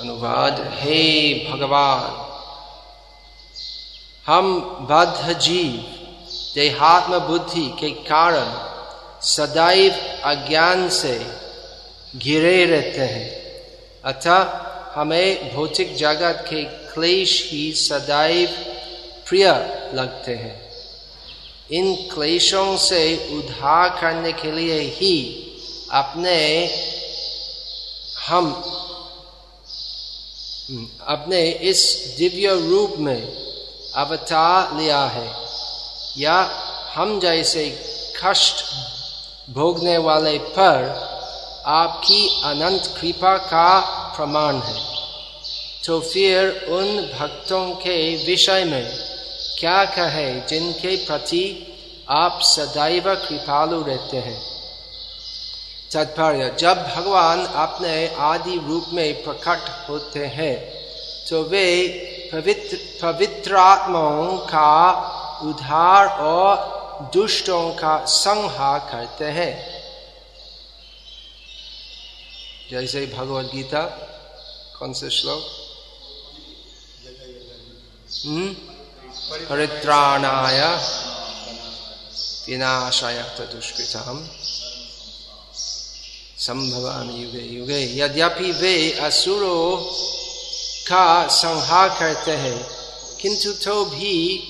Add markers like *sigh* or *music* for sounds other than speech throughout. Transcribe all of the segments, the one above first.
अनुवाद, हे भगवान, हम बद्ध जीव देहात्म बुद्धि के कारण सदैव अज्ञान से घिरे रहते हैं। अतः हमें भौतिक जगत के क्लेश ही सदैव प्रिय लगते हैं। इन क्लेशों से उद्धार करने के लिए ही अपने हम अपने इस दिव्य रूप में अवतार लिया है। या हम जैसे कष्ट भोगने वाले पर आपकी अनंत कृपा का प्रमाण है। तो फिर उन भक्तों के विषय में क्या कहे जिनके प्रति आप सदैव कृपालु रहते हैं? तात्पर्य, जब भगवान अपने आदि रूप में प्रकट होते हैं तो वे पवित्र पवित्र आत्माओं का उद्धार और दुष्टों का संहार करते हैं। जैसे भगवत गीता, कौन से श्लोक? हम्म? परित्राणाय, विनाशाय दुष्कृतम। संभवान युगे युगे। यद्यपि वे असुरों का संहार करते हैं, किंतु तो भी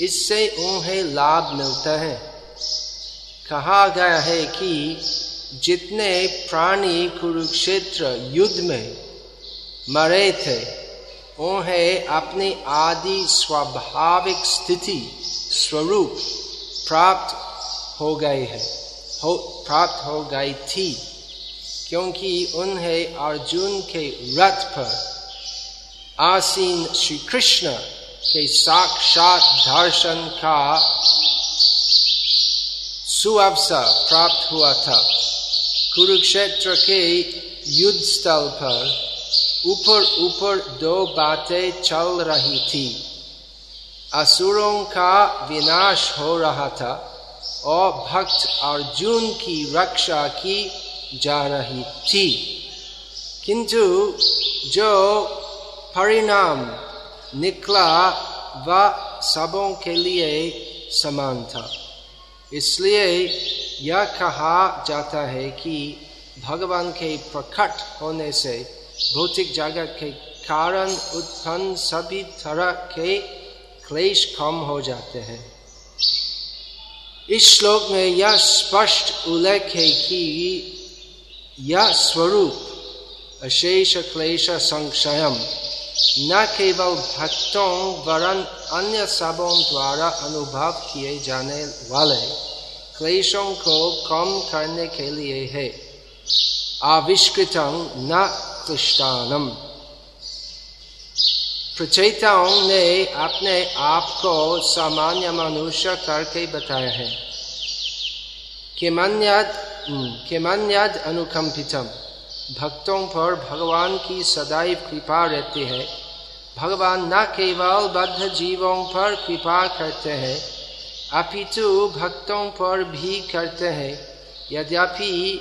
इससे उन्हें लाभ मिलता है। कहा गया है कि जितने प्राणी कुरुक्षेत्र युद्ध में मरे थे, उन्हें अपनी आदि स्वाभाविक स्थिति स्वरूप प्राप्त हो गए है, हो, प्राप्त हो गई थी। क्योंकि उन्हें अर्जुन के रथ पर आसीन श्री कृष्ण के साक्षात दर्शन का सुअवसर प्राप्त हुआ था। कुरुक्षेत्र के युद्ध स्थल पर ऊपर ऊपर दो बातें चल रही थी। असुरों का विनाश हो रहा था और भक्त अर्जुन की रक्षा की जा रही थी। किंतु जो परिणाम निकला, वह सबों के लिए समान था। इसलिए यह कहा जाता है कि भगवान के प्रकट होने से भौतिक जगत के कारण उत्पन्न सभी तरह के क्लेश कम हो जाते हैं। इस श्लोक में यह स्पष्ट उल्लेख है कि यह स्वरूप अशेष क्लेश संक्षयम न केवल भक्तों, वरन अन्य सबों द्वारा अनुभव किए जाने वाले क्लेशों को कम करने के लिए है। आविष्कृतम न कृष्टानम प्रचेताओं ने अपने आप को सामान्य मनुष्य करके बताया है किमन्यद किमन्यद अनुकंपितम भक्तों पर भगवान की सदैव कृपा रहती है। भगवान न केवल बद्ध जीवों पर कृपा करते हैं, अपितु भक्तों पर भी करते हैं। यद्यपि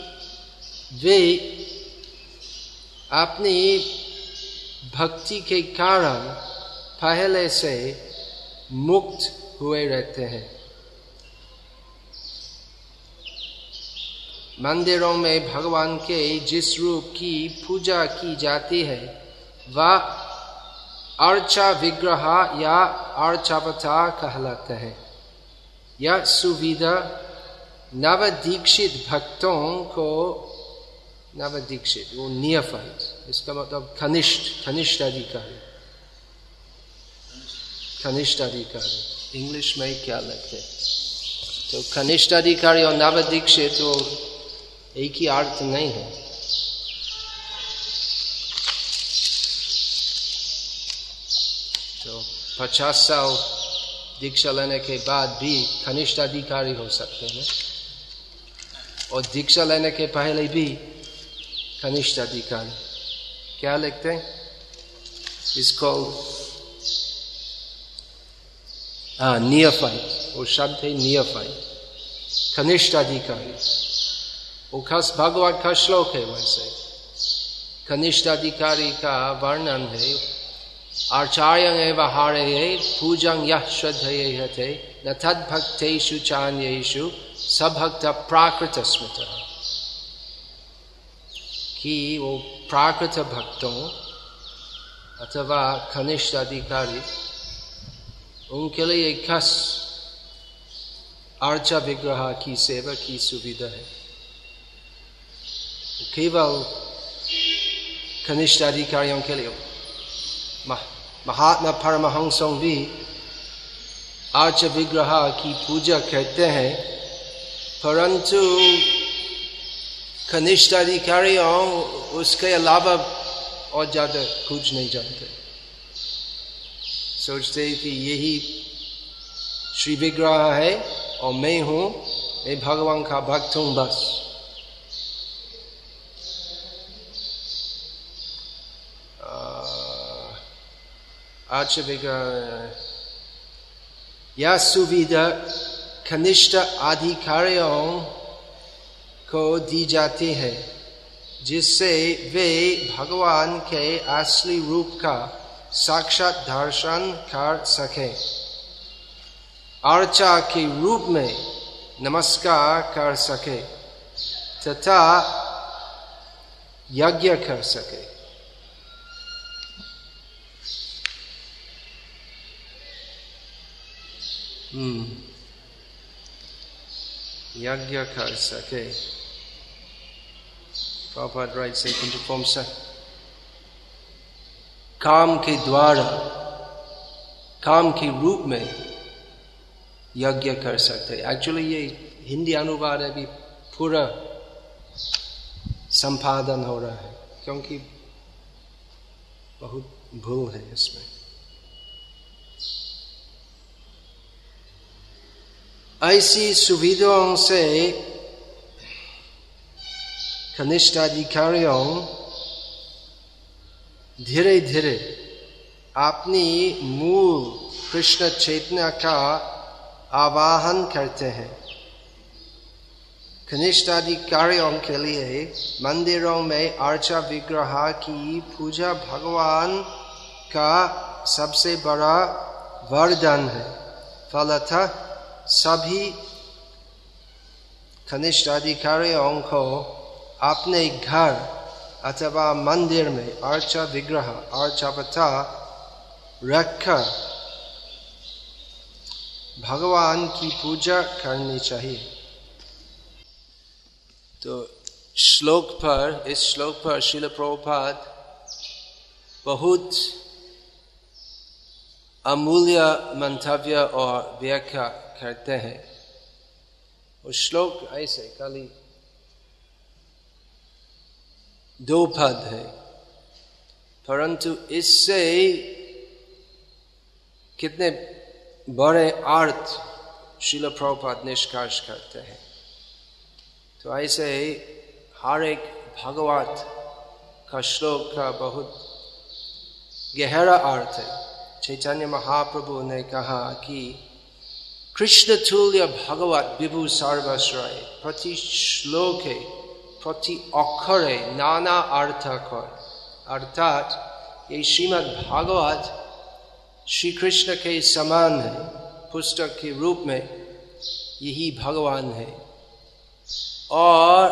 वे अपनी भक्ति के कारण पहले से मुक्त हुए रहते हैं। मंदिरों में भगवान के जिस रूप की पूजा की जाती है, वह अर्चा विग्रह या अर्चावता कहलाता है। यह सुविधा नव दीक्षित भक्तों को नव दीक्षित वो नियफाइट इसका मतलब कनिष्ठ कनिष्ठ अधिकारी। कनिष्ठ अधिकारी, इंग्लिश में क्या लगते तो कनिष्ठ अधिकारी और नव दीक्षित वो एक ही अर्थ नहीं है। तो पचास साल दीक्षा लेने के बाद भी कनिष्ठ अधिकारी हो सकते हैं। और दीक्षा लेने के पहले भी कनिष्ठ अधिकारी। क्या लिखते हैं? इसको हाँ नियफाइट वो शब्द है नियफाइट कनिष्ठ अधिकारी। वो खस भगवान का श्लोक है वैसे कनिष्ठ अधिकारी का वर्णन है आचार्य एवं हारे पूजन यह श्रद्धेय थे न तद भक्तेषु चान्येषु सभक्त प्राकृत स्मृत कि वो प्राकृत भक्तों अथवा कनिष्ठ अधिकारी उनके लिए खस अर्चा विग्रह की सेवा की सुविधा है केवल कनिष्ठ अधिकारियों के लिए महात्मा परमहंसों भी आर्च विग्रह की पूजा करते हैं परंतु कनिष्ठ अधिकारियों उसके अलावा और ज़्यादा कुछ नहीं जानते सोचते कि यही श्री विग्रह है और मैं हूँ मैं भगवान का भक्त हूँ बस यह सुविधा कनिष्ठ अधिकारियों को दी जाती है, जिससे वे भगवान के असली रूप का साक्षात दर्शन कर सके। अर्चा के रूप में नमस्कार कर सके, तथा यज्ञ कर सके। हम्म यज्ञ कर सके Prabhupada writes it into form काम के द्वारा काम के रूप में यज्ञ कर सकते एक्चुअली ये हिंदी अनुवाद अभी पूरा संपादन हो रहा है क्योंकि बहुत भूल है इसमें ऐसी सुविधाओं से कनिष्ठ अधिकारियों धीरे धीरे अपनी मूल कृष्ण चेतना का आवाहन करते हैं। कनिष्ठ अधिकारियों के लिए मंदिरों में अर्चा विग्रह की पूजा भगवान का सबसे बड़ा वरदान है। फलतः सभी कनिष्ठ अधिकारियों को अपने घर अथवा मंदिर में अर्चा विग्रह, अर्चा पता रखकर भगवान की पूजा करनी चाहिए। तो श्लोक पर, इस श्लोक पर शिल प्रभुपाद बहुत अमूल्य मंतव्य और व्याख्या करते हैं। वो श्लोक ऐसे, खाली दो पद है। परंतु इससे कितने बड़े अर्थ शिल प्रभुपाद निष्कर्ष करते हैं। तो ऐसे ही हर एक भगवत का श्लोक का बहुत गहरा अर्थ है। चैतन्य महाप्रभु ने कहा कि कृष्ण तुल्य भगवत विभु सर्वश्रय प्रति श्लोके प्रति अक्षरे नाना अर्थ कर अर्थात ये श्रीमद भागवत श्री कृष्ण के समान है पुस्तक के रूप में यही भगवान है और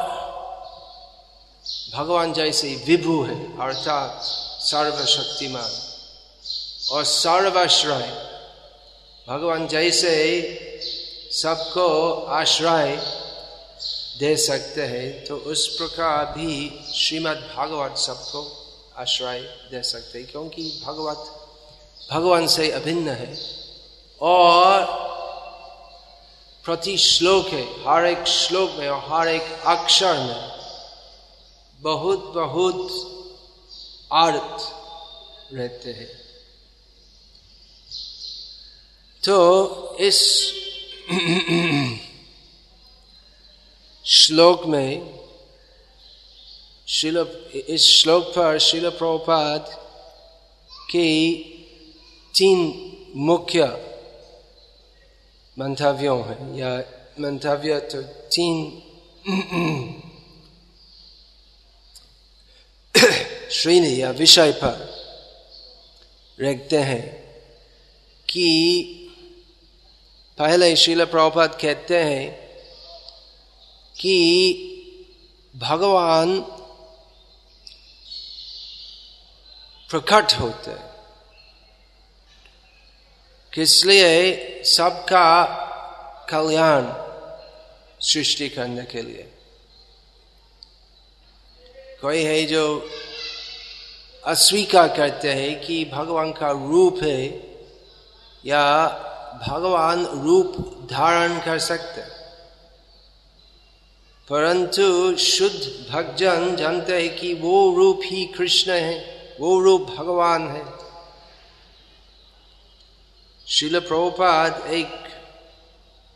भगवान जैसे विभु है अर्थात सर्वशक्तिमान और सर्वाश्रय भगवान जैसे सबको आश्रय दे सकते हैं तो उस प्रकार भी श्रीमद् भागवत सबको आश्रय दे सकते हैं, क्योंकि भगवत, भगवान से अभिन्न है। और प्रति श्लोक है, हर एक श्लोक में और हर एक अक्षर में बहुत बहुत अर्थ रहते हैं। तो इस श्लोक में शिल, इस श्लोक पर शिल प्रभुपाद के तीन मुख्य मंतव्यों हैं। या मंतव्य तो तीन श्रेणी या विषय पर रखते हैं कि पहले शिल प्रभुपाद कहते हैं कि भगवान प्रकट होते किसलिए सबका कल्याण सृष्टि करने के लिए। कोई है जो अस्वीकार करते हैं कि भगवान का रूप है या भगवान रूप धारण कर सकते। परंतु शुद्ध भक्तजन जानते हैं कि वो रूप ही कृष्ण है, वो रूप भगवान है। शिल प्रभुपाद एक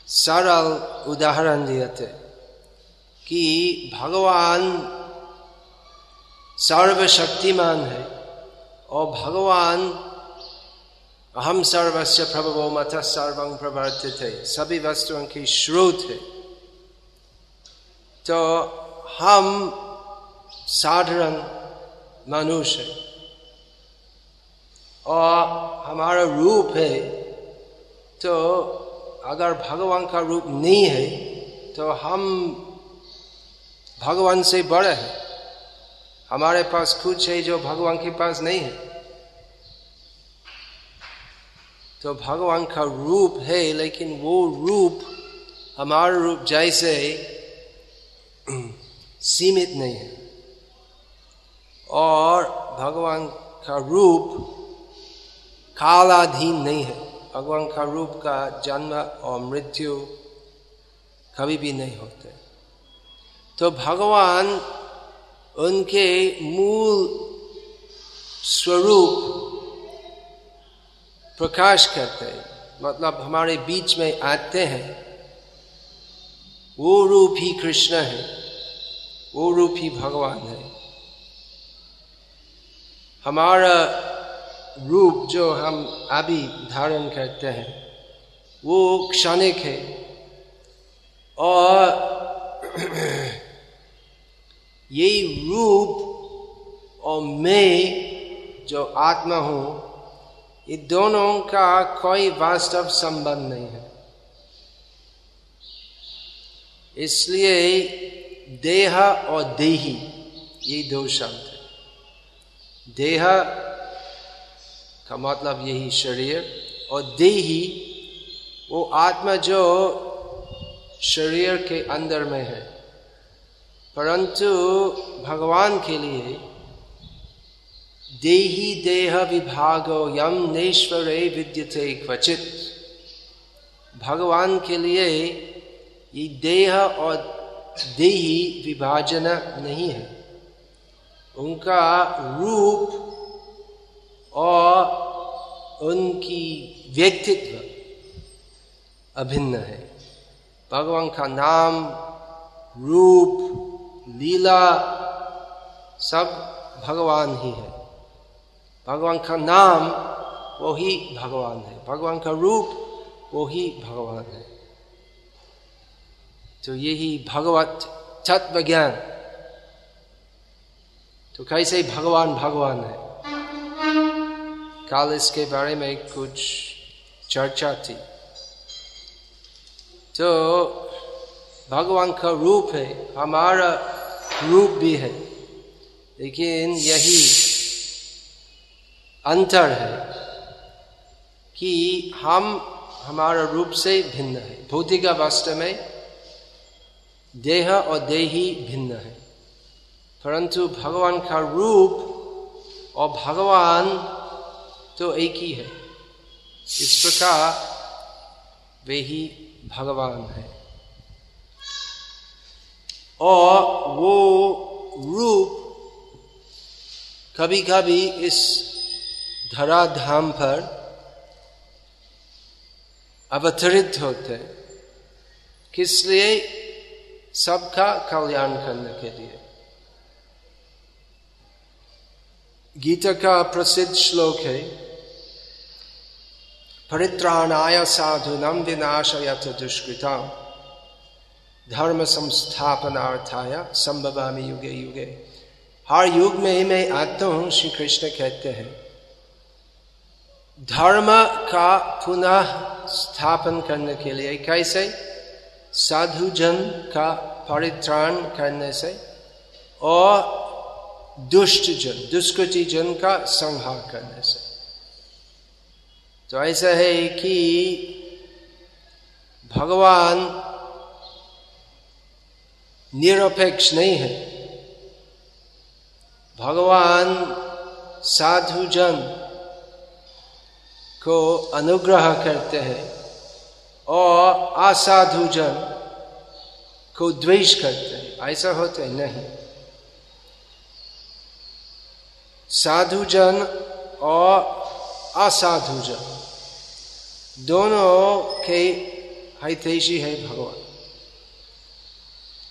सरल उदाहरण दिए थे कि भगवान सर्वशक्तिमान है और भगवान हम सर्वस्व प्रभवो मत सर्वं प्रवर्तित। है सभी वस्तुओं की श्रोत है। तो हम साधारण मनुष्य है। और हमारा रूप है तो अगर भगवान का रूप नहीं है तो हम भगवान से बड़े हैं। हमारे पास कुछ है जो भगवान के पास नहीं है। तो भगवान का रूप है, लेकिन वो रूप, हमारा रूप जैसे सीमित नहीं है। और भगवान का रूप कालाधीन नहीं है। भगवान का रूप का जन्म और मृत्यु कभी भी नहीं होते। तो भगवान उनके मूल स्वरूप प्रकाश करते हैं। मतलब हमारे बीच में आते हैं। वो रूप ही कृष्ण है। वो रूप ही भगवान है। हमारा रूप जो हम अभी धारण करते हैं, वो क्षणिक है। और *clears throat* यही रूप और मैं जो आत्मा हूँ ये दोनों का कोई वास्तव संबंध नहीं है। इसलिए देह और देही, ये दो शब्द है। देह का मतलब यही शरीर और देही, वो आत्मा जो शरीर के अंदर में है। परंतु भगवान के लिए देही देह विभागो, यम नेश्वरे विद्यते क्वचित। भगवान के लिए ये देह और देही विभाजन नहीं है। उनका रूप और उनकी व्यक्तित्व अभिन्न है। भगवान का नाम, रूप, लीला सब भगवान ही है। भगवान का नाम वो ही भगवान है। भगवान का रूप वो ही भगवान है। तो यही भगवत तत्व ज्ञान तो कैसे भगवान भगवान है? कल इसके बारे में कुछ चर्चा थी। तो भगवान का रूप है, हमारा रूप भी है। लेकिन यही अंतर है कि हम हमारा रूप से भिन्न है। भौतिक अवस्था में देह और देही भिन्न है। परंतु भगवान का रूप और भगवान तो एक ही है। इस प्रकार वे ही भगवान है। और वो रूप कभी कभी इस धराधाम पर अवतरित होते किस लिए? सबका कल्याण करने के लिए। गीता का प्रसिद्ध श्लोक है, परित्राणाय साधुनम विनाशयत दुष्कृता। धर्म संस्थापनार्थाय संभवामी युगे युगे। हर युग में ही मैं आता हूँ, श्री कृष्ण कहते हैं। धर्म का पुनः स्थापन करने के लिए कैसे? साधु जन का परित्राण करने से और दुष्ट जन दुष्कृति जन का संहार करने से। तो ऐसा है कि भगवान निरपेक्ष नहीं है। भगवान साधु जन को अनुग्रह करते हैं और असाधु जन को द्वेष करते हैं। ऐसा होते नहीं। साधु जन और असाधु जन, दोनों के हितैषी है भगवान।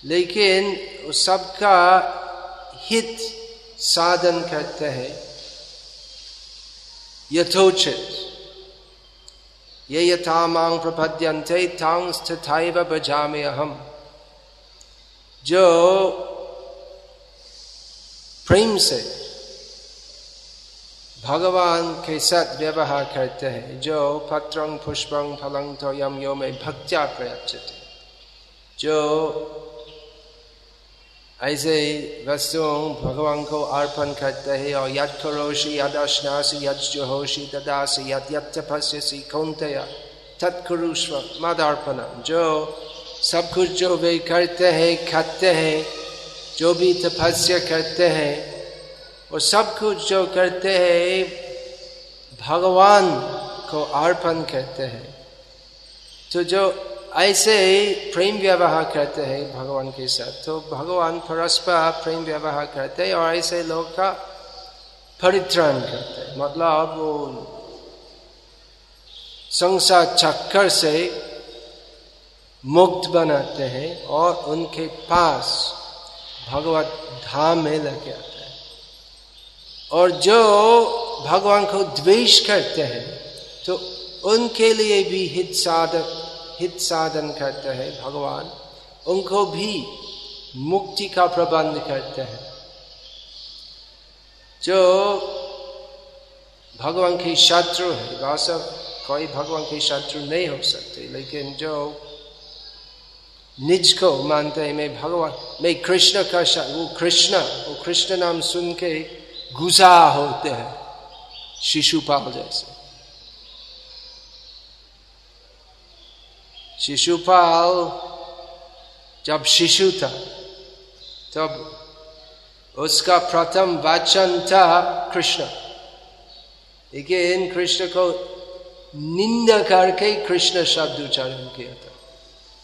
लेकिन सबका हित साधन करते हैं। यथोचित। ये यथा प्रपद्यंते तांग स्थित बजामे अहम जो प्रेम से भगवान के साथ व्यवहार करते हैं जो पत्रंग पुष्पंग फलंग तो यम यो में भक्त्या प्रयाचित जो ऐसे वस्तुओं, भगवान को अर्पण करते हैं और यद करोषि यद अश्नासी यद जुहोषि तदासी यद यद तपस्यसी कौनतया तत्कुरुष्व मदार्पण। जो सब कुछ जो वे करते हैं, खाते हैं, जो भी तपस्या करते हैं, वो सब कुछ जो करते हैं, भगवान को अर्पण करते हैं। तो जो ऐसे प्रेम व्यवहार करते हैं भगवान के साथ। तो भगवान परस्पर प्रेम व्यवहार करते हैं और ऐसे लोग का परित्राण करते हैं। मतलब वो संसार चक्कर से मुक्त बनाते हैं और उनके पास भगवत धाम में लेके आते हैं। और जो भगवान को द्वेष करते हैं तो उनके लिए भी हित साधक हित साधन करते हैं भगवान। उनको भी मुक्ति का प्रबंध करते हैं। जो भगवान के शत्रु है वास्तव कोई भगवान के शत्रु नहीं हो सकते, लेकिन जो निज को मानते हैं, मैं भगवान, मैं कृष्ण का वो कृष्ण वो कृष्ण नाम सुन के गुस्सा होते हैं, शिशुपाल जैसे। शिशुपाल, जब शिशु था, तब उसका प्रथम वचन था कृष्ण। लेकिन कृष्ण को निंदा करके कृष्ण शब्द उच्चारण किया था।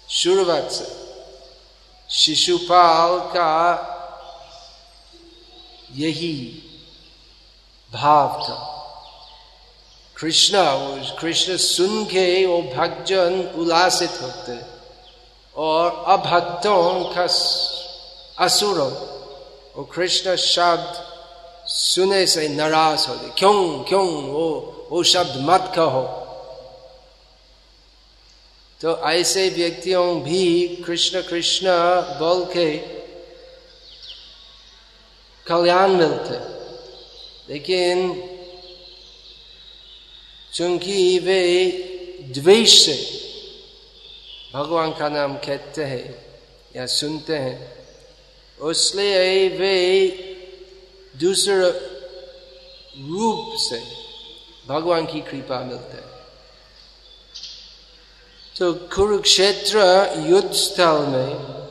शुरुआत से शिशुपाल का यही भाव था। कृष्ण वो कृष्ण सुन के वो भक्तजन उल्लासित होते और अभक्तों का असुर वो कृष्ण शब्द सुने से नाराज़ होते क्यों क्यों वो वो शब्द मत कहो तो ऐसे व्यक्तियों भी कृष्ण कृष्ण बोल के कल्याण मिलते। लेकिन चूँकि वे द्वेष से भगवान का नाम कहते हैं या सुनते हैं। उसलिए वे दूसरे रूप से भगवान की कृपा मिलते हैं। तो कुरुक्षेत्र युद्ध स्थल में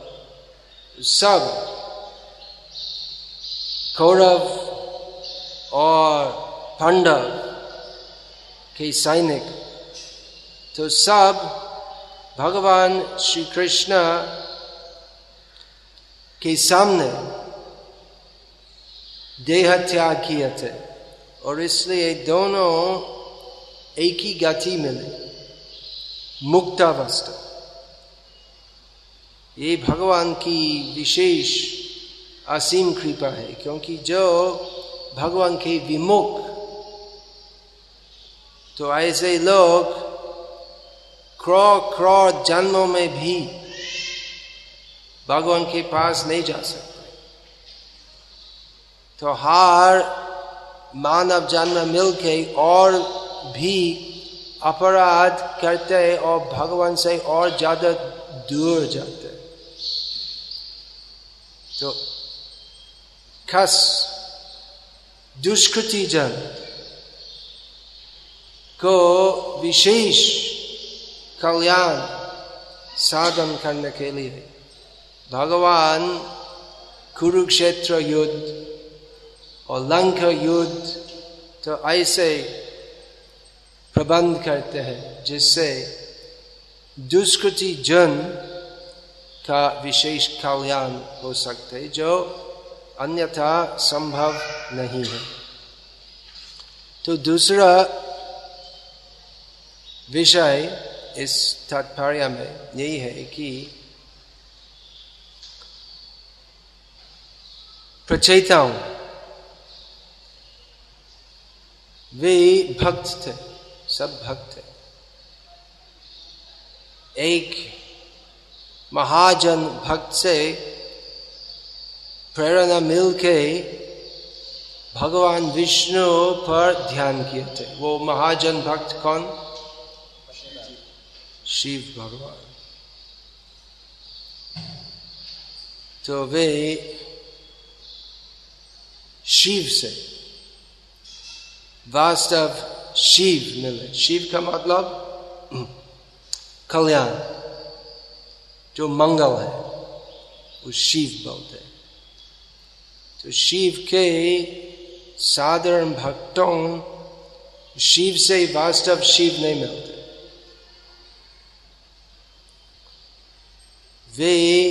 सब कौरव और पांडव के सैनिक। तो सब भगवान श्री कृष्ण के सामने देह त्याग किए थे और इसलिए दोनों एक ही गति मिले, मुक्तावस्था। ये भगवान की विशेष असीम कृपा है, क्योंकि जो भगवान के विमुख तो ऐसे लोग क्रो क्रो जन्मों में भी भगवान के पास नहीं जा सकते। तो हर मानव जन्म मिलके और भी अपराध करते और भगवान से और ज़्यादा दूर जाते तो खस दुष्कृति जन को विशेष कल्याण साधन करने के लिए। भगवान कुरुक्षेत्र युद्ध और लंका युद्ध तो ऐसे प्रबंध करते हैं, जिससे दुष्कृति जन का विशेष कल्याण हो सकते है, जो अन्यथा संभव नहीं है। तो दूसरा विषय इस तात्पर्य में यही है कि प्रचेताओं, वे भक्त थे, सब भक्त थे। एक महाजन भक्त से प्रेरणा मिलके भगवान विष्णु पर ध्यान किए थे। वो महाजन भक्त कौन? शिव भगवान। तो वे शिव से वास्तव शिव मिले। शिव का मतलब कल्याण। जो मंगल है, वो शिव बोलते तो शिव के साधारण भक्तों, शिव से वास्तव शिव नहीं मिलते। वे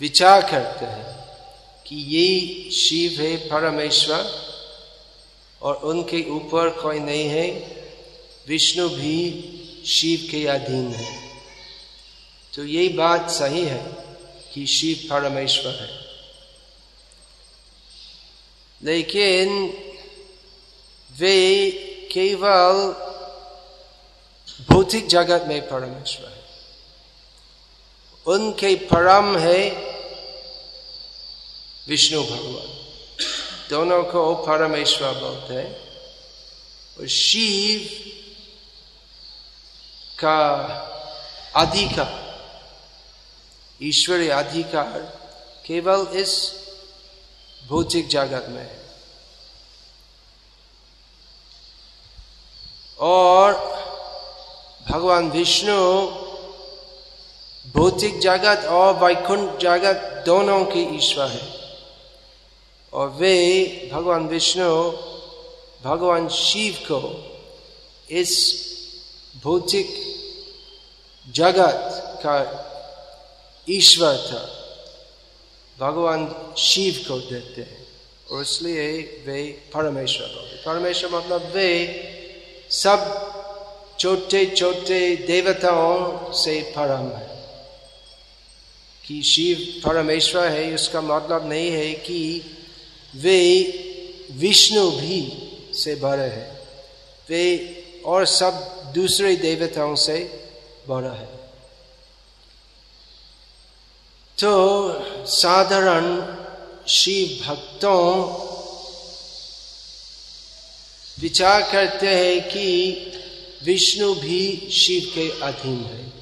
विचार करते हैं कि ये शिव है परमेश्वर और उनके ऊपर कोई नहीं है। विष्णु भी शिव के अधीन है। तो यही बात सही है कि शिव परमेश्वर है। लेकिन वे केवल भौतिक जगत में परमेश्वर उनके परम है विष्णु भगवान। दोनों को परमेश्वर बोलते हैं। और शिव का अधिकार, ईश्वरीय अधिकार केवल इस भौतिक जगत में है। और भगवान विष्णु भौतिक जगत और वैकुंठ जगत दोनों के ईश्वर है। और वे भगवान विष्णु, भगवान शिव को इस भौतिक जगत का ईश्वर था, भगवान शिव को देते हैं। और इसलिए वे परमेश्वर बोलते परमेश्वर मतलब वे सब छोटे छोटे देवताओं से परम है। कि शिव परमेश्वर है उसका मतलब नहीं है कि वे विष्णु भी से बड़े हैं। वे और सब दूसरे देवताओं से बड़ा है। तो साधारण शिव भक्तों विचार करते हैं कि विष्णु भी शिव के अधीन है।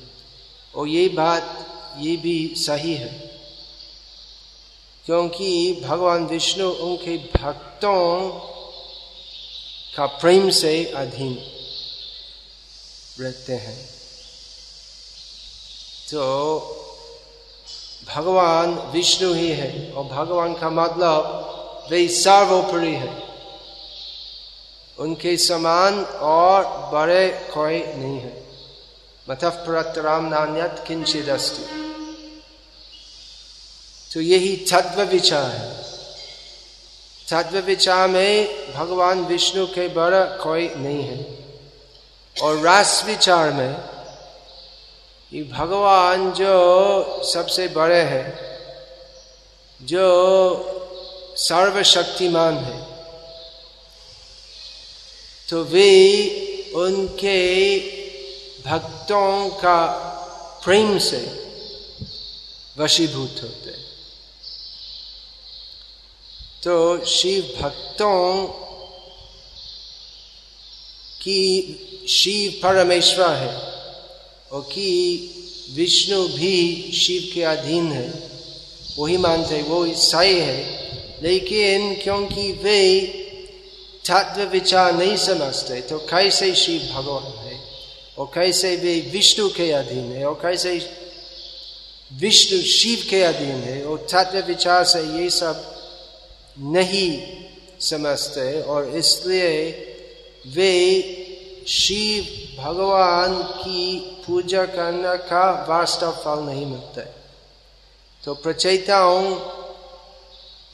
और ये बात ये भी सही है। क्योंकि भगवान विष्णु उनके भक्तों का प्रेम से अधीन रहते हैं। तो भगवान विष्णु ही है और भगवान का मतलब वे सर्वोपरि है। उनके समान और बड़े कोई नहीं है। मतफ परतराम नान्यत किंचित अस्ति तो यही तत्व विचार है। तत्व विचार में भगवान विष्णु के बड़ा कोई नहीं है। और रास विचार में ये भगवान जो सबसे बड़े हैं, जो सर्वशक्तिमान है तो वे उनके भक्तों का प्रेम से वशीभूत होते तो शिव भक्तों की शिव परमेश्वर है और कि विष्णु भी शिव के अधीन है। वही मानते हैं, वो ईसाई है। लेकिन क्योंकि वे तत्व विचार नहीं समझते तो कैसे शिव भगवान है? और कैसे वे विष्णु के अधीन है? और कैसे विष्णु शिव के अधीन है? और तत्व विचार से ये सब नहीं समझते और इसलिए वे शिव भगवान की पूजा करने का वास्तव फल नहीं मिलता तो प्रचेताओं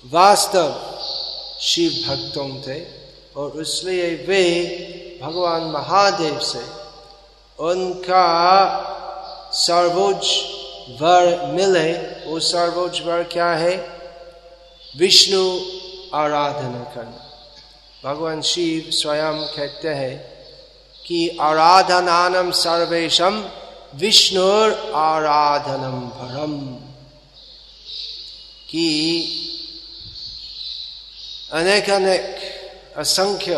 वास्तव शिव भक्तों थे और इसलिए वे भगवान महादेव से उनका सर्वोच्च वर मिले। वो सर्वोच्च वर क्या है? विष्णु आराधना करना। भगवान शिव स्वयं कहते हैं कि आराधनानम सर्वेशम विष्णुर आराधनम भरम कि अनेक अनेक असंख्य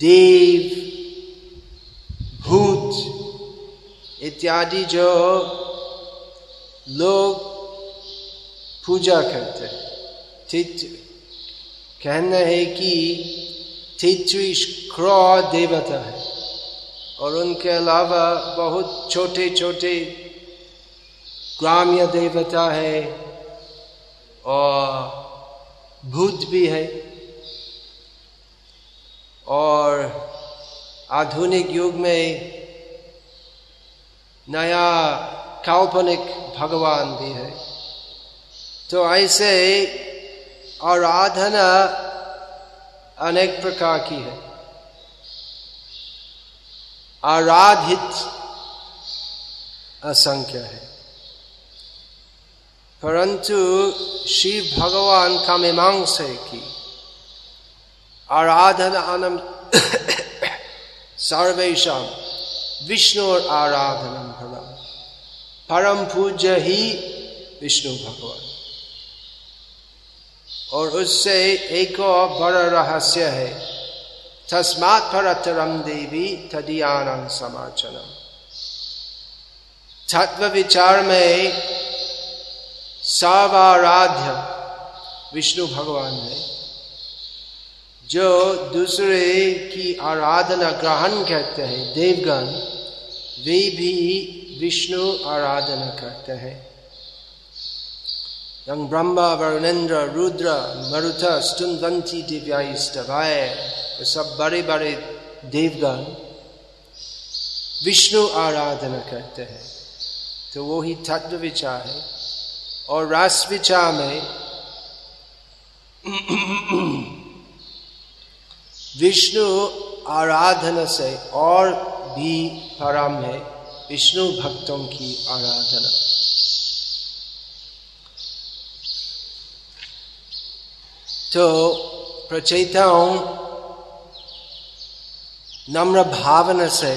देव, भूत इत्यादि जो लोग पूजा करते कहना है कि तेत्रीस क्रो देवता है। और उनके अलावा बहुत छोटे छोटे ग्राम्य देवता है और भूत भी है। और आधुनिक युग में नया काल्पनिक भगवान भी है। तो ऐसे आराधना अनेक प्रकार की है। आराधित असंख्य है। परंतु शिव भगवान का मीमांस है कि आराधना आनंद सर्वेशम विष्णु और आराधना भगवान परम पूज्य ही विष्णु भगवान। और उससे एक और बड़ा रहस्य है। तस्मात परतरम देवी तदियानंद समाचनम तत्व विचार में सर्वाराध्य विष्णु भगवान है, जो दूसरे की आराधना ग्रहण करते हैं, देवगण, वे भी विष्णु आराधना करते हैं। यंग ब्रह्मा वरुणेन्द्र रुद्र मरुथ स्तुनवंती दिव्यास्तवाय सब बड़े बड़े देवगण विष्णु आराधना करते हैं तो वो ही तत्व विचार है और रास विचार में विष्णु आराधना से और भी परम है विष्णु भक्तों की आराधना तो प्रचेताओं नम्र भावना से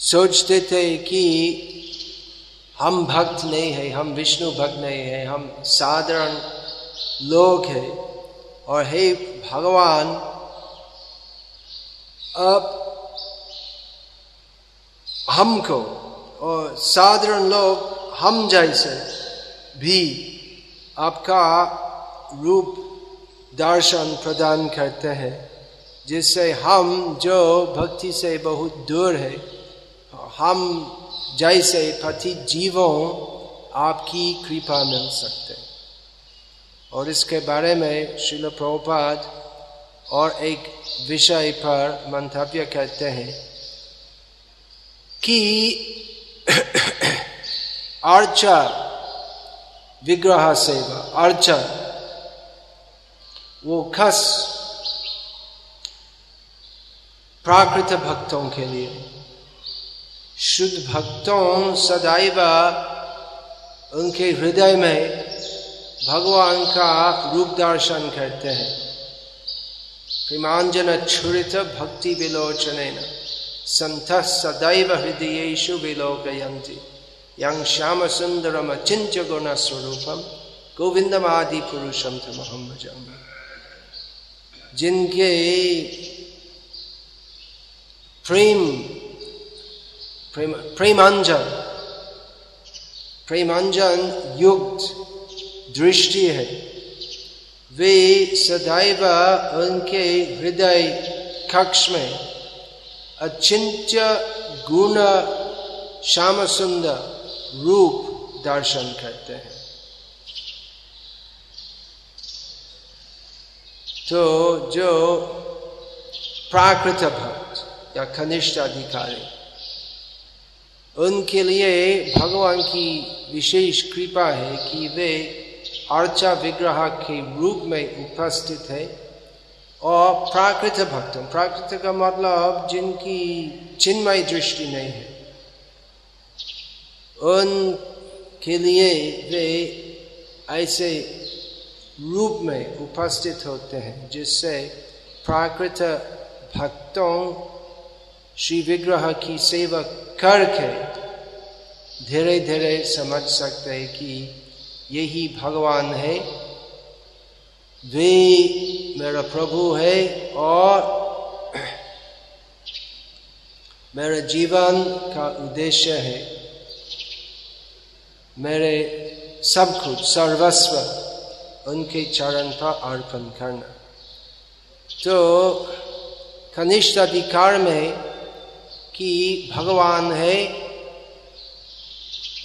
सोचते थे कि हम भक्त नहीं है, हम विष्णु भक्त नहीं है, हम साधारण लोग हैं। और हे भगवान, अब हमको और साधारण लोग हम जैसे भी आपका रूप दर्शन प्रदान करते हैं, जिससे हम जो भक्ति से बहुत दूर है, हम जैसे पति जीवों आपकी कृपा मिल सकते और इसके बारे में शिल प्रभुपाद और एक विषय पर मंतव्य कहते हैं कि *coughs* अर्चा विग्रह सेवा, अर्चन, वो खस प्राकृत भक्तों के लिए। शुद्ध भक्तों सदैव उनके हृदय में भगवान का रूप दर्शन करते हैं। प्रेमांजन छुरित भक्ति विलोचन संत सदैव हृदयेशु विलोकयंती यंग श्याम सुंदरम अचिंत्य गुण स्वरूपम गोविंदम आदि पुरुषम थे मोहम्मद जिनके प्रेम प्रेमांजन प्रेमांजन युक्त दृष्टि है वे सदैव उनके हृदय कक्ष में अचिंत्य गुण श्याम सुंदर रूप दर्शन करते हैं। तो जो प्राकृत भक्त या कनिष्ठ अधिकारी, उनके लिए भगवान की विशेष कृपा है कि वे अर्चा विग्रह के रूप में उपस्थित है और प्राकृत भक्तों, प्राकृत का मतलब जिनकी चिन्मय दृष्टि नहीं है। उनके लिए वे ऐसे रूप में उपस्थित होते हैं, जिससे प्राकृत भक्तों, श्री विग्रह की सेवा करके धीरे धीरे समझ सकते हैं कि यही भगवान है। वे मेरा प्रभु है और मेरा जीवन का उद्देश्य है। मेरे सब कुछ, सर्वस्व, उनके चरण पर अर्पण करना। तो कनिष्ठ अधिकार में कि भगवान है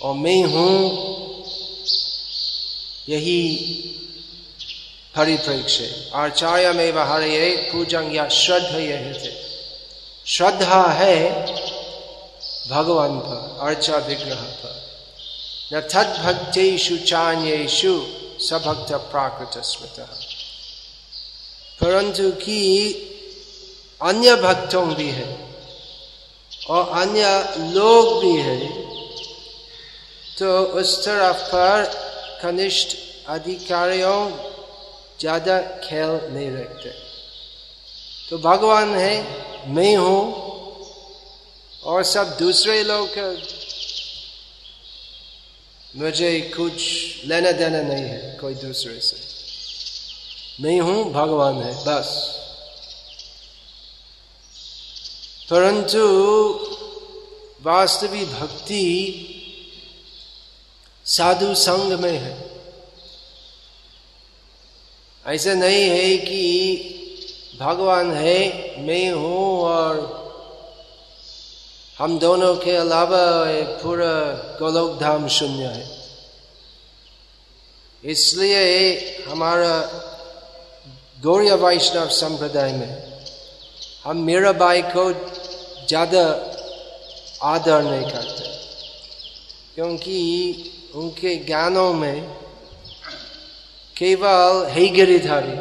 और मैं हूँ, यही परिप्रेक्ष्य आचार्य में वह ये पूजन या श्रद्धा यह थे श्रद्धा है भगवान पर, अर्चा विग्रह पर। न तद भक्तेषु चान्येषु सभक्त प्राकृत स्मृत परंतु कि अन्य भक्तों भी है और अन्य लोग भी है तो उस तरफ़ पर कनिष्ठ अधिकारियों ज़्यादा खेल नहीं रखते तो भगवान है मैं हूँ और सब दूसरे लोग मुझे कुछ लेना देना नहीं है, कोई दूसरे से। मैं हूँ भगवान है, बस। परंतु वास्तविक भक्ति साधु संग में है। ऐसा नहीं है कि भगवान है, मैं हूँ और हम दोनों के अलावा पूरा गोलोक धाम शून्य है। इसलिए हमारा गौरिया वैष्णव संप्रदाय में हम मेरा मीराबाई को ज़्यादा आदर नहीं करते, क्योंकि उनके गानों में केवल हे गिरिधारी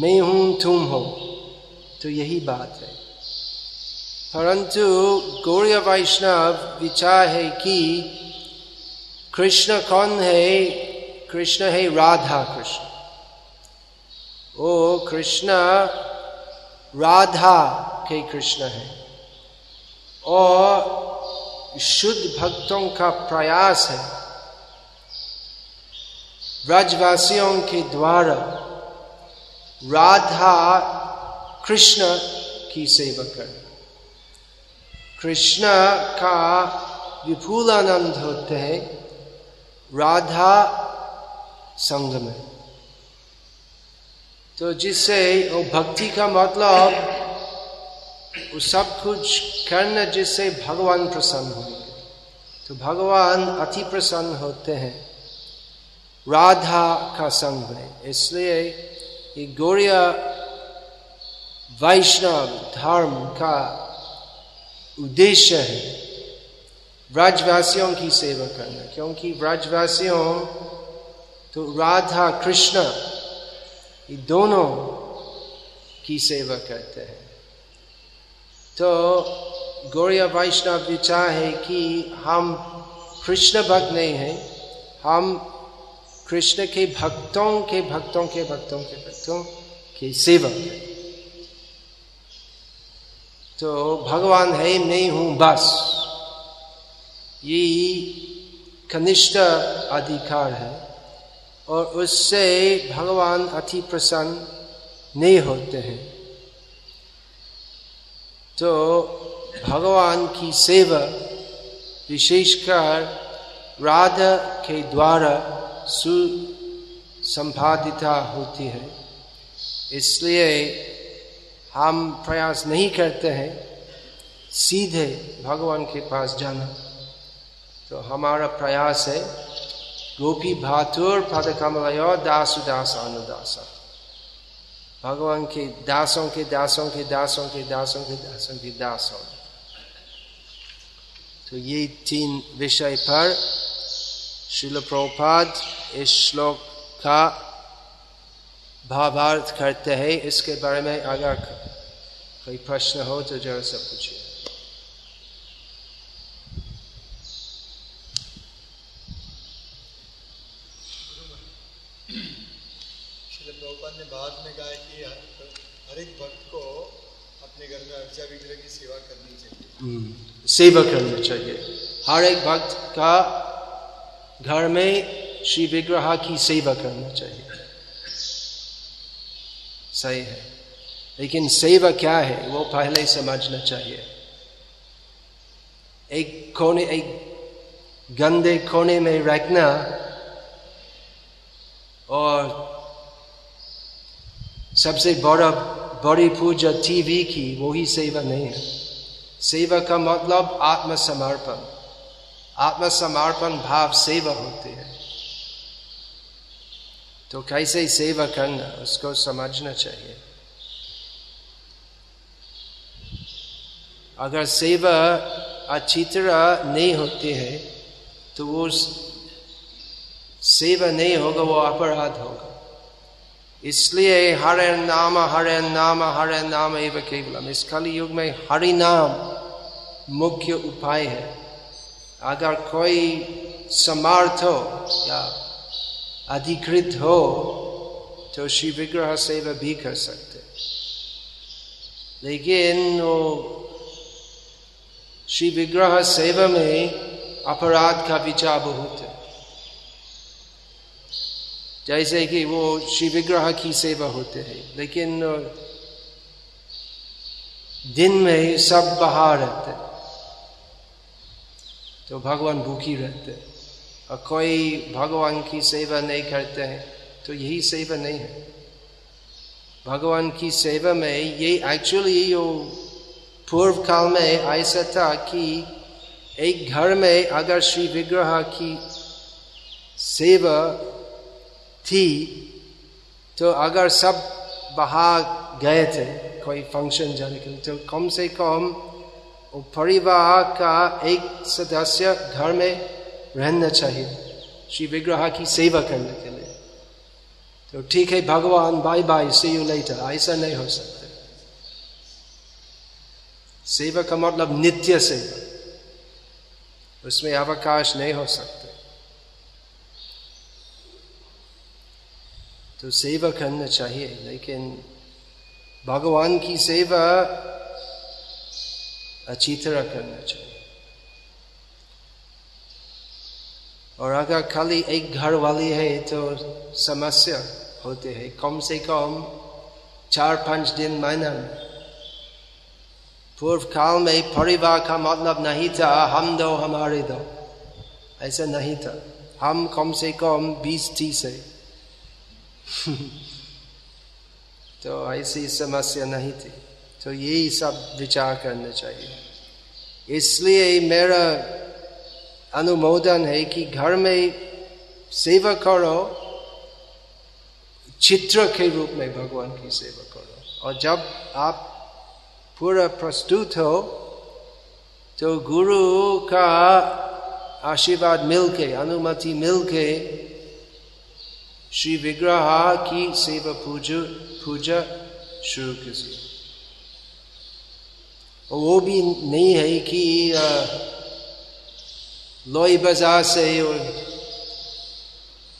मैं हूँ तुम हो तो यही बात है। परंतु गौर वैष्णव विचार है कि कृष्ण कौन है? कृष्ण है राधा कृष्ण। ओ कृष्ण, राधा के कृष्ण है। और शुद्ध भक्तों का प्रयास है। ब्रजवासियों के द्वारा राधा कृष्ण की सेवा करना। कृष्ण का विपुल आनंद होते हैं राधा संग में। तो जिससे वो भक्ति का मतलब वो सब कुछ करना जिससे भगवान प्रसन्न होंगे तो भगवान अति प्रसन्न होते हैं राधा का संग में। इसलिए ये गौरिया वैष्णव धर्म का उद्देश्य है ब्रजवासियों की सेवा करना। क्योंकि ब्रजवासियों तो राधा कृष्ण, ये दोनों की सेवा करते हैं। तो गौरिया वैष्णव विचार है कि हम कृष्ण भक्त नहीं है, हम कृष्ण के भक्तों के भक्तों के भक्तों के भक्तों की सेवा करें। तो भगवान है, मैं हूँ, बस। यही कनिष्ठ अधिकार है। और उससे भगवान अति प्रसन्न नहीं होते हैं। तो भगवान की सेवा विशेषकर राधा के द्वारा सुसंपादिता होती है। इसलिए हम प्रयास नहीं करते हैं, सीधे भगवान के पास जाना। तो हमारा प्रयास है, गोपी भातुर पद कमलय दास उदास अनुदास भगवान के दासों के दासों के दासों के दासों के दासों के दासों। तो ये तीन विषय पर शिल प्रभुपाद इस श्लोक का भावार्थ करते हैं। इसके बारे में अगर कोई प्रश्न हो तो जरा सब पूछिए। ने बाद में कहा कि हर एक भक्त को अपने घर में अर्चा विग्रह की सेवा करनी चाहिए। हम्म, सेवा करनी चाहिए। हर एक भक्त का घर में श्री विग्रह की सेवा करना चाहिए। सही है। लेकिन सेवा क्या है, वो पहले समझना चाहिए। एक कोने, एक गंदे कोने में रखना और सबसे बड़ा, बड़ी पूजा टीवी की, वही सेवा नहीं है। सेवा का मतलब आत्मसमर्पण। आत्मसमर्पण भाव सेवा होती है। तो कैसे सेवा करना, उसको समझना चाहिए। अगर सेवा अच्छी तरह नहीं होती है तो वो सेवा नहीं होगा, वो अपराध होगा। इसलिए हरे नाम हरे नाम हरे नाम एवं केवलम। इस कली युग में हरि नाम मुख्य उपाय है। अगर कोई समर्थ हो या अधिकृत हो तो श्री विग्रह सेवा भी कर सकते। लेकिन वो श्री विग्रह सेवा में अपराध का विचार बहुत है। जैसे कि वो श्री विग्रह की सेवा होते हैं, लेकिन दिन में सब बाहर रहते तो भगवान भूखी रहते और कोई भगवान की सेवा नहीं करते हैं तो यही सेवा नहीं है। भगवान की सेवा में ये एक्चुअली यो पूर्व काल में ऐसा था कि एक घर में अगर श्री विग्रह की सेवा थी तो अगर सब बाहर गए थे, कोई फ़ंक्शन जाने के लिए तो कम से कम परिवार का एक सदस्य घर में रहना चाहिए, श्री विग्रह की सेवा करने के लिए। तो ठीक है, भगवान bye bye see you later ऐसा नहीं हो सकता। सेवा का मतलब नित्य सेवा। उसमें अवकाश नहीं हो सकते। तो सेवा करना चाहिए, लेकिन भगवान की सेवा अच्छी तरह करना चाहिए। और अगर खाली एक घर वाली है तो समस्या होते है। कम से कम चार पाँच दिन महीना पूर्व काल में परिवार का मतलब नहीं था हम दो हमारे दो ऐसा नहीं था हम कम से कम बीस तीस है तो ऐसी समस्या नहीं थी। तो यही सब विचार करना चाहिए। इसलिए मेरा अनुमोदन है कि घर में सेवा करो, चित्र के रूप में भगवान की सेवा करो। और जब आप पूरा प्रस्तुत हो तो गुरु का आशीर्वाद मिलके, अनुमति मिलके, श्री विग्रह की सेवा पूजा पूजा शुरू कीजिए। वो भी नहीं है कि लोई बाज़ार से और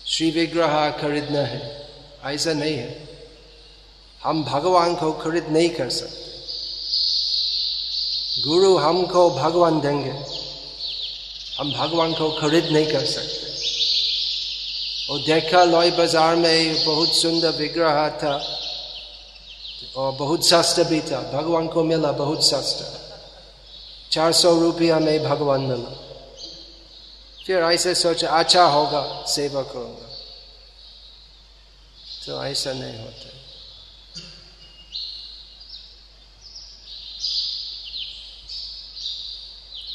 श्री विग्रह खरीदना है, ऐसा नहीं है। हम भगवान को खरीद नहीं कर सकते। गुरु हमको भगवान देंगे। हम भगवान को खरीद नहीं कर सकते। और देखा लॉय बाज़ार में बहुत सुंदर विग्रह था। और बहुत सस्ता भी था। भगवान को मिला बहुत सस्ता। चार सौ रुपया में भगवान मिला। फिर ऐसे सोचा अच्छा होगा सेवा करूँगा तो ऐसा नहीं होता।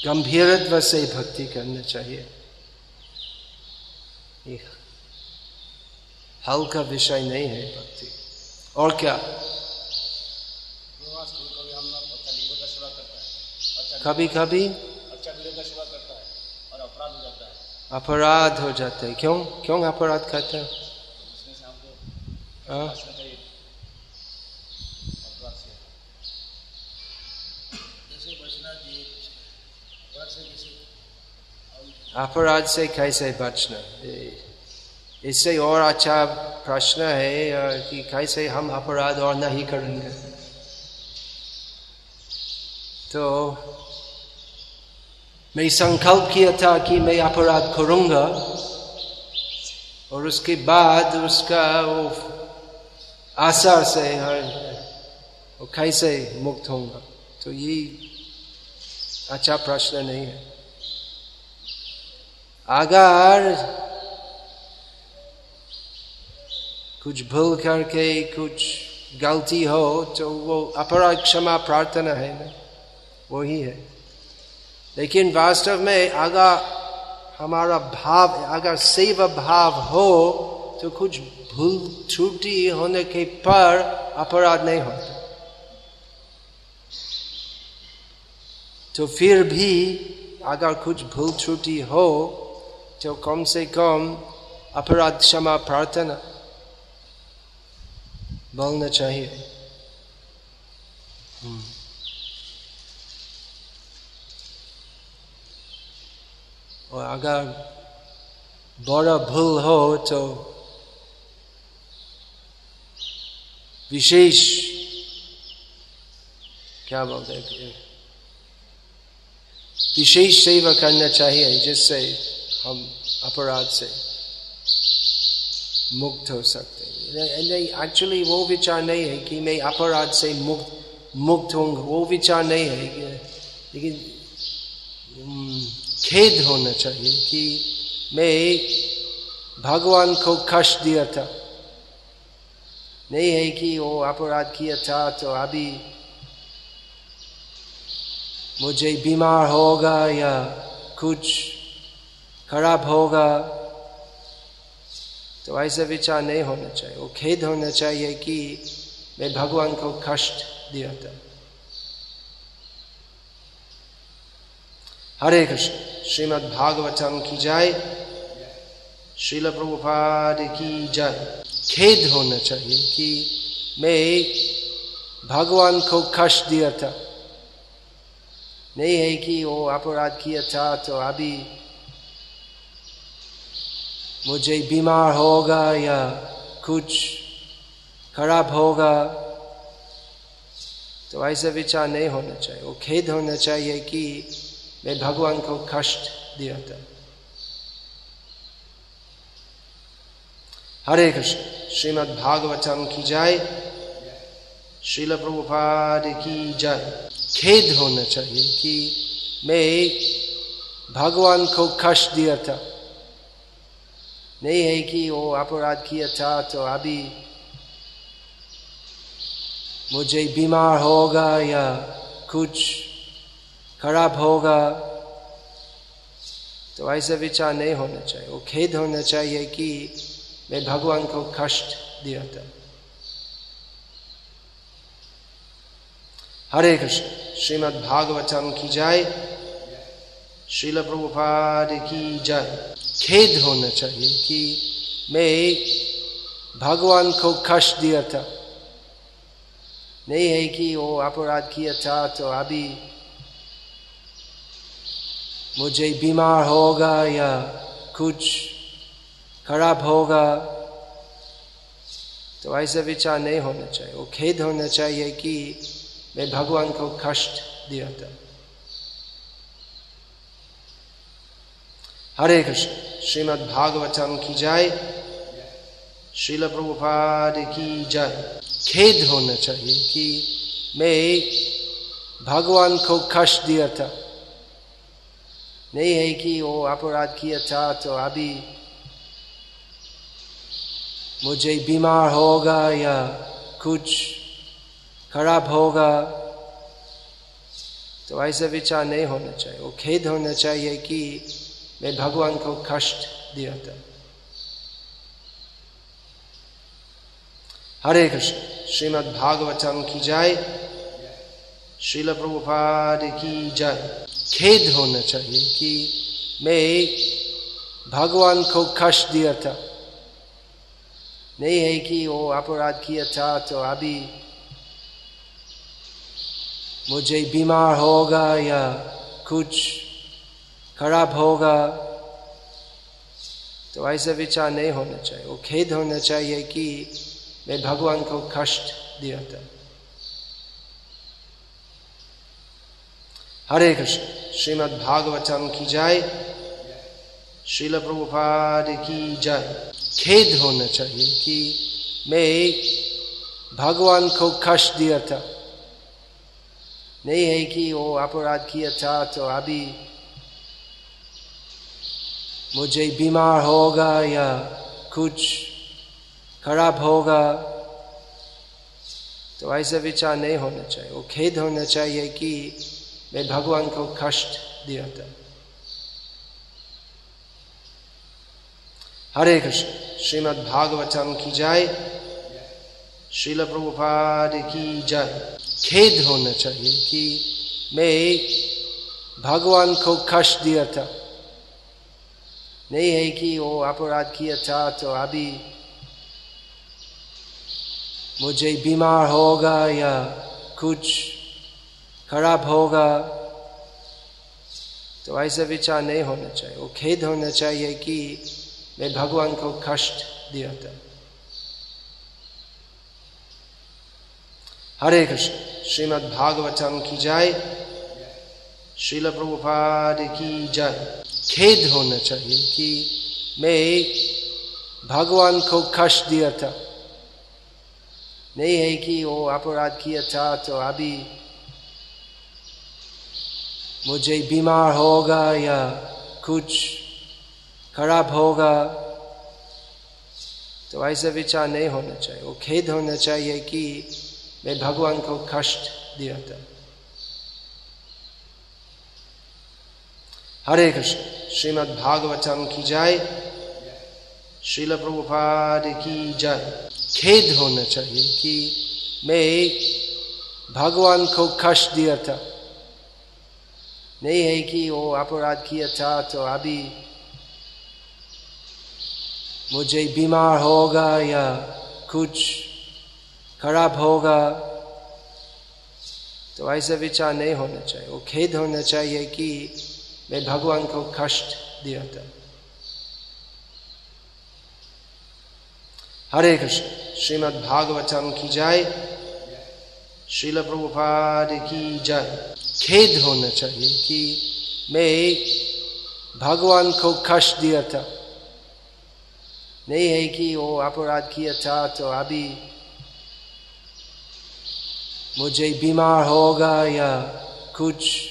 गंभीरत्व से भक्ति करना चाहिए। हल्का विषय नहीं है भक्ति। और क्या? कभी कभी अपराध हो जाता है। क्यों? क्यों अपराध करते हैं? हाँ? अपराध से कैसे बचना? इससे और अच्छा प्रश्न है कि कैसे हम अपराध और नहीं करेंगे। तो मैं संकल्प किया था कि मैं अपराध करूँगा, और उसके बाद उसका वो आसार से कैसे मुक्त होगा तो ये अच्छा प्रश्न नहीं है। अगर कुछ भूल करके कुछ गलती हो तो वो अपराध क्षमा प्रार्थना है ना? वही है। लेकिन वास्तव में अगर हमारा भाव, अगर सेवा भाव हो तो कुछ भूल, त्रुटि होने के पर अपराध नहीं होता। तो फिर भी अगर कुछ भूल त्रुटि हो तो कम से कम अपराध क्षमा प्रार्थना बोलना चाहिए। हम्म। और अगर बड़ा भूल हो तो विशेष क्या बोलते हैं? विशेष सेवा करना चाहिए, जिससे हम अपराध से मुक्त हो सकते नहीं एक्चुअली वो विचार नहीं है कि मैं अपराध से मुक्त मुक्त होंगे वो विचार नहीं है कि, लेकिन खेद होना चाहिए कि मैं भगवान को कष्ट दिया था। नहीं है कि वो अपराध किया था तो अभी मुझे बीमार होगा या कुछ खराब होगा तो ऐसा विचार नहीं होना चाहिए। वो खेद होना चाहिए कि मैं भगवान को कष्ट दिया था। हरे कृष्ण, श्रीमद् भागवतम की जाए श्रील प्रभुपाद की जाए खेद होना चाहिए कि मैं भगवान को कष्ट दिया था। नहीं है कि वो अपराध किया था तो अभी मुझे बीमार होगा या कुछ खराब होगा। तो ऐसा विचार नहीं होना चाहिए। वो खेद होना चाहिए कि मैं भगवान को कष्ट दिया था। हरे कृष्ण। श्रीमद् भागवतम की जाए श्रील प्रभुपाद की जाए खेद होना चाहिए कि मैं भगवान को कष्ट दिया था। नहीं है कि वो अपराध किया था तो अभी मुझे बीमार होगा या कुछ खराब होगा तो ऐसा विचार नहीं होना चाहिए। वो खेद होना चाहिए कि मैं भगवान को कष्ट दिया था। हरे कृष्ण। श्रीमद् भागवतम की जाए श्रील प्रभुपाद की जाए खेद होना चाहिए कि मैं भगवान को कष्ट दिया था। नहीं है कि वो अपराध किया था तो अभी मुझे बीमार होगा या कुछ खराब होगा तो ऐसा विचार नहीं होना चाहिए। वो खेद होना चाहिए कि मैं भगवान को कष्ट दिया था हरे कृष्ण श्रीमद् भागवतम की जाय शिल प्रभुपाद की जय खेद होना चाहिए कि मैं भगवान को कष्ट दिया था नहीं है कि वो अपराध किया था तो अभी मुझे बीमार होगा या कुछ खराब होगा तो ऐसा विचार नहीं होना चाहिए। वो खेद होना चाहिए कि मैं भगवान को कष्ट दिया था। हरे कृष्ण, श्रीमद् भागवतम की जय। शिल प्रभुपाद की जय। खेद होना चाहिए कि मैं भगवान को कष्ट दिया था। नहीं है कि वो अपराध किया था तो अभी मुझे बीमार होगा या कुछ खराब होगा तो ऐसा विचार नहीं होना चाहिए। वो खेद होना चाहिए कि मैं भगवान को कष्ट दिया था। हरे कृष्ण, श्रीमद् भागवतम की जय। शिल प्रभुपाद की जय। खेद होना चाहिए कि मैं भगवान को कष्ट दिया था। नहीं है कि वो अपराध किया था तो अभी मुझे बीमार होगा या कुछ खराब होगा तो ऐसा विचार नहीं होना चाहिए। वो खेद होना चाहिए कि मैं भगवान को कष्ट दिया था। हरे कृष्ण श्रीमद् भागवतम की जय। शिल प्रभुपाद की जय। खेद होना चाहिए कि मैं भगवान को कष्ट दिया था। नहीं है कि वो अपराध किया था तो अभी मुझे बीमार होगा या कुछ खराब होगा। तो ऐसा विचार नहीं होना चाहिए। वो खेद होना चाहिए कि मैं भगवान को कष्ट दिया था। हरे कृष्ण। श्रीमद् भागवतम की जय। शिल प्रभुपाद की जय। खेद होना चाहिए कि मैं भगवान को कष्ट दिया था। नहीं है कि वो अपराध किया था तो अभी मुझे बीमार होगा या कुछ खराब होगा तो ऐसा विचार नहीं होना चाहिए। वो खेद होना चाहिए कि मैं भगवान को कष्ट दिया था हरे कृष्ण श्रीमद् भागवतम की जय शिल प्रभुपाद की जय खेद होना चाहिए कि मैं भगवान को कष्ट दिया था नहीं है कि वो अपराध किया था तो अभी मुझे बीमार होगा या कुछ खराब होगा तो ऐसा विचार नहीं होना चाहिए। वो खेद होना चाहिए कि मैं भगवान को कष्ट दिया था। हरे कृष्ण, श्रीमद् भागवतम की जय। शिल प्रभुपाद की जय। खेद होना चाहिए कि मैं भगवान को कष्ट दिया था। नहीं है कि वो अपराध किया था तो अभी मुझे बीमार होगा या कुछ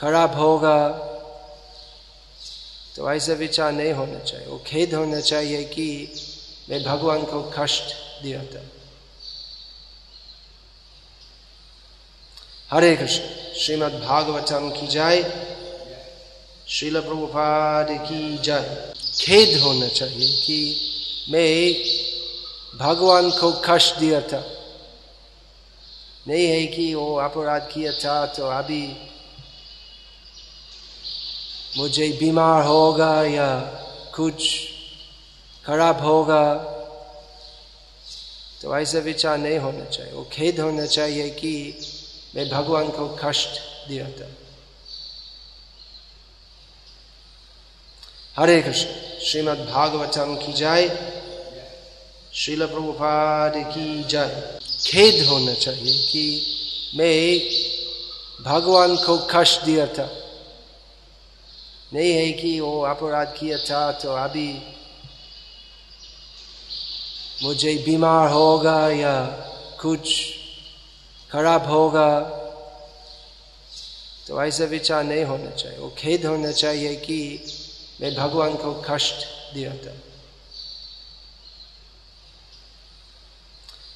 खराब होगा तो ऐसा विचार नहीं होना चाहिए। वो खेद होना चाहिए कि मैं भगवान को कष्ट दिया था। हरे कृष्ण, श्रीमद् भागवतम की जय। शिल प्रभुपाद की जय। खेद होना चाहिए कि मैं भगवान को कष्ट दिया था। नहीं है कि वो अपराध किया था तो अभी मुझे बीमार होगा या कुछ खराब होगा। तो ऐसा विचार नहीं होना चाहिए। वो खेद होना चाहिए कि मैं भगवान को कष्ट दिया था। हरे कृष्ण। श्रीमद् भागवतम की जय। शिल प्रभुपाद की जय। खेद होना चाहिए कि मैं भगवान को कष्ट दिया था। नहीं है कि वो अपराध किया था तो अभी मुझे बीमार होगा या कुछ खराब होगा। तो ऐसा विचार नहीं होना चाहिए। वो खेद होना चाहिए कि मैं भगवान को कष्ट दिया था।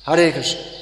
हरे कृष्ण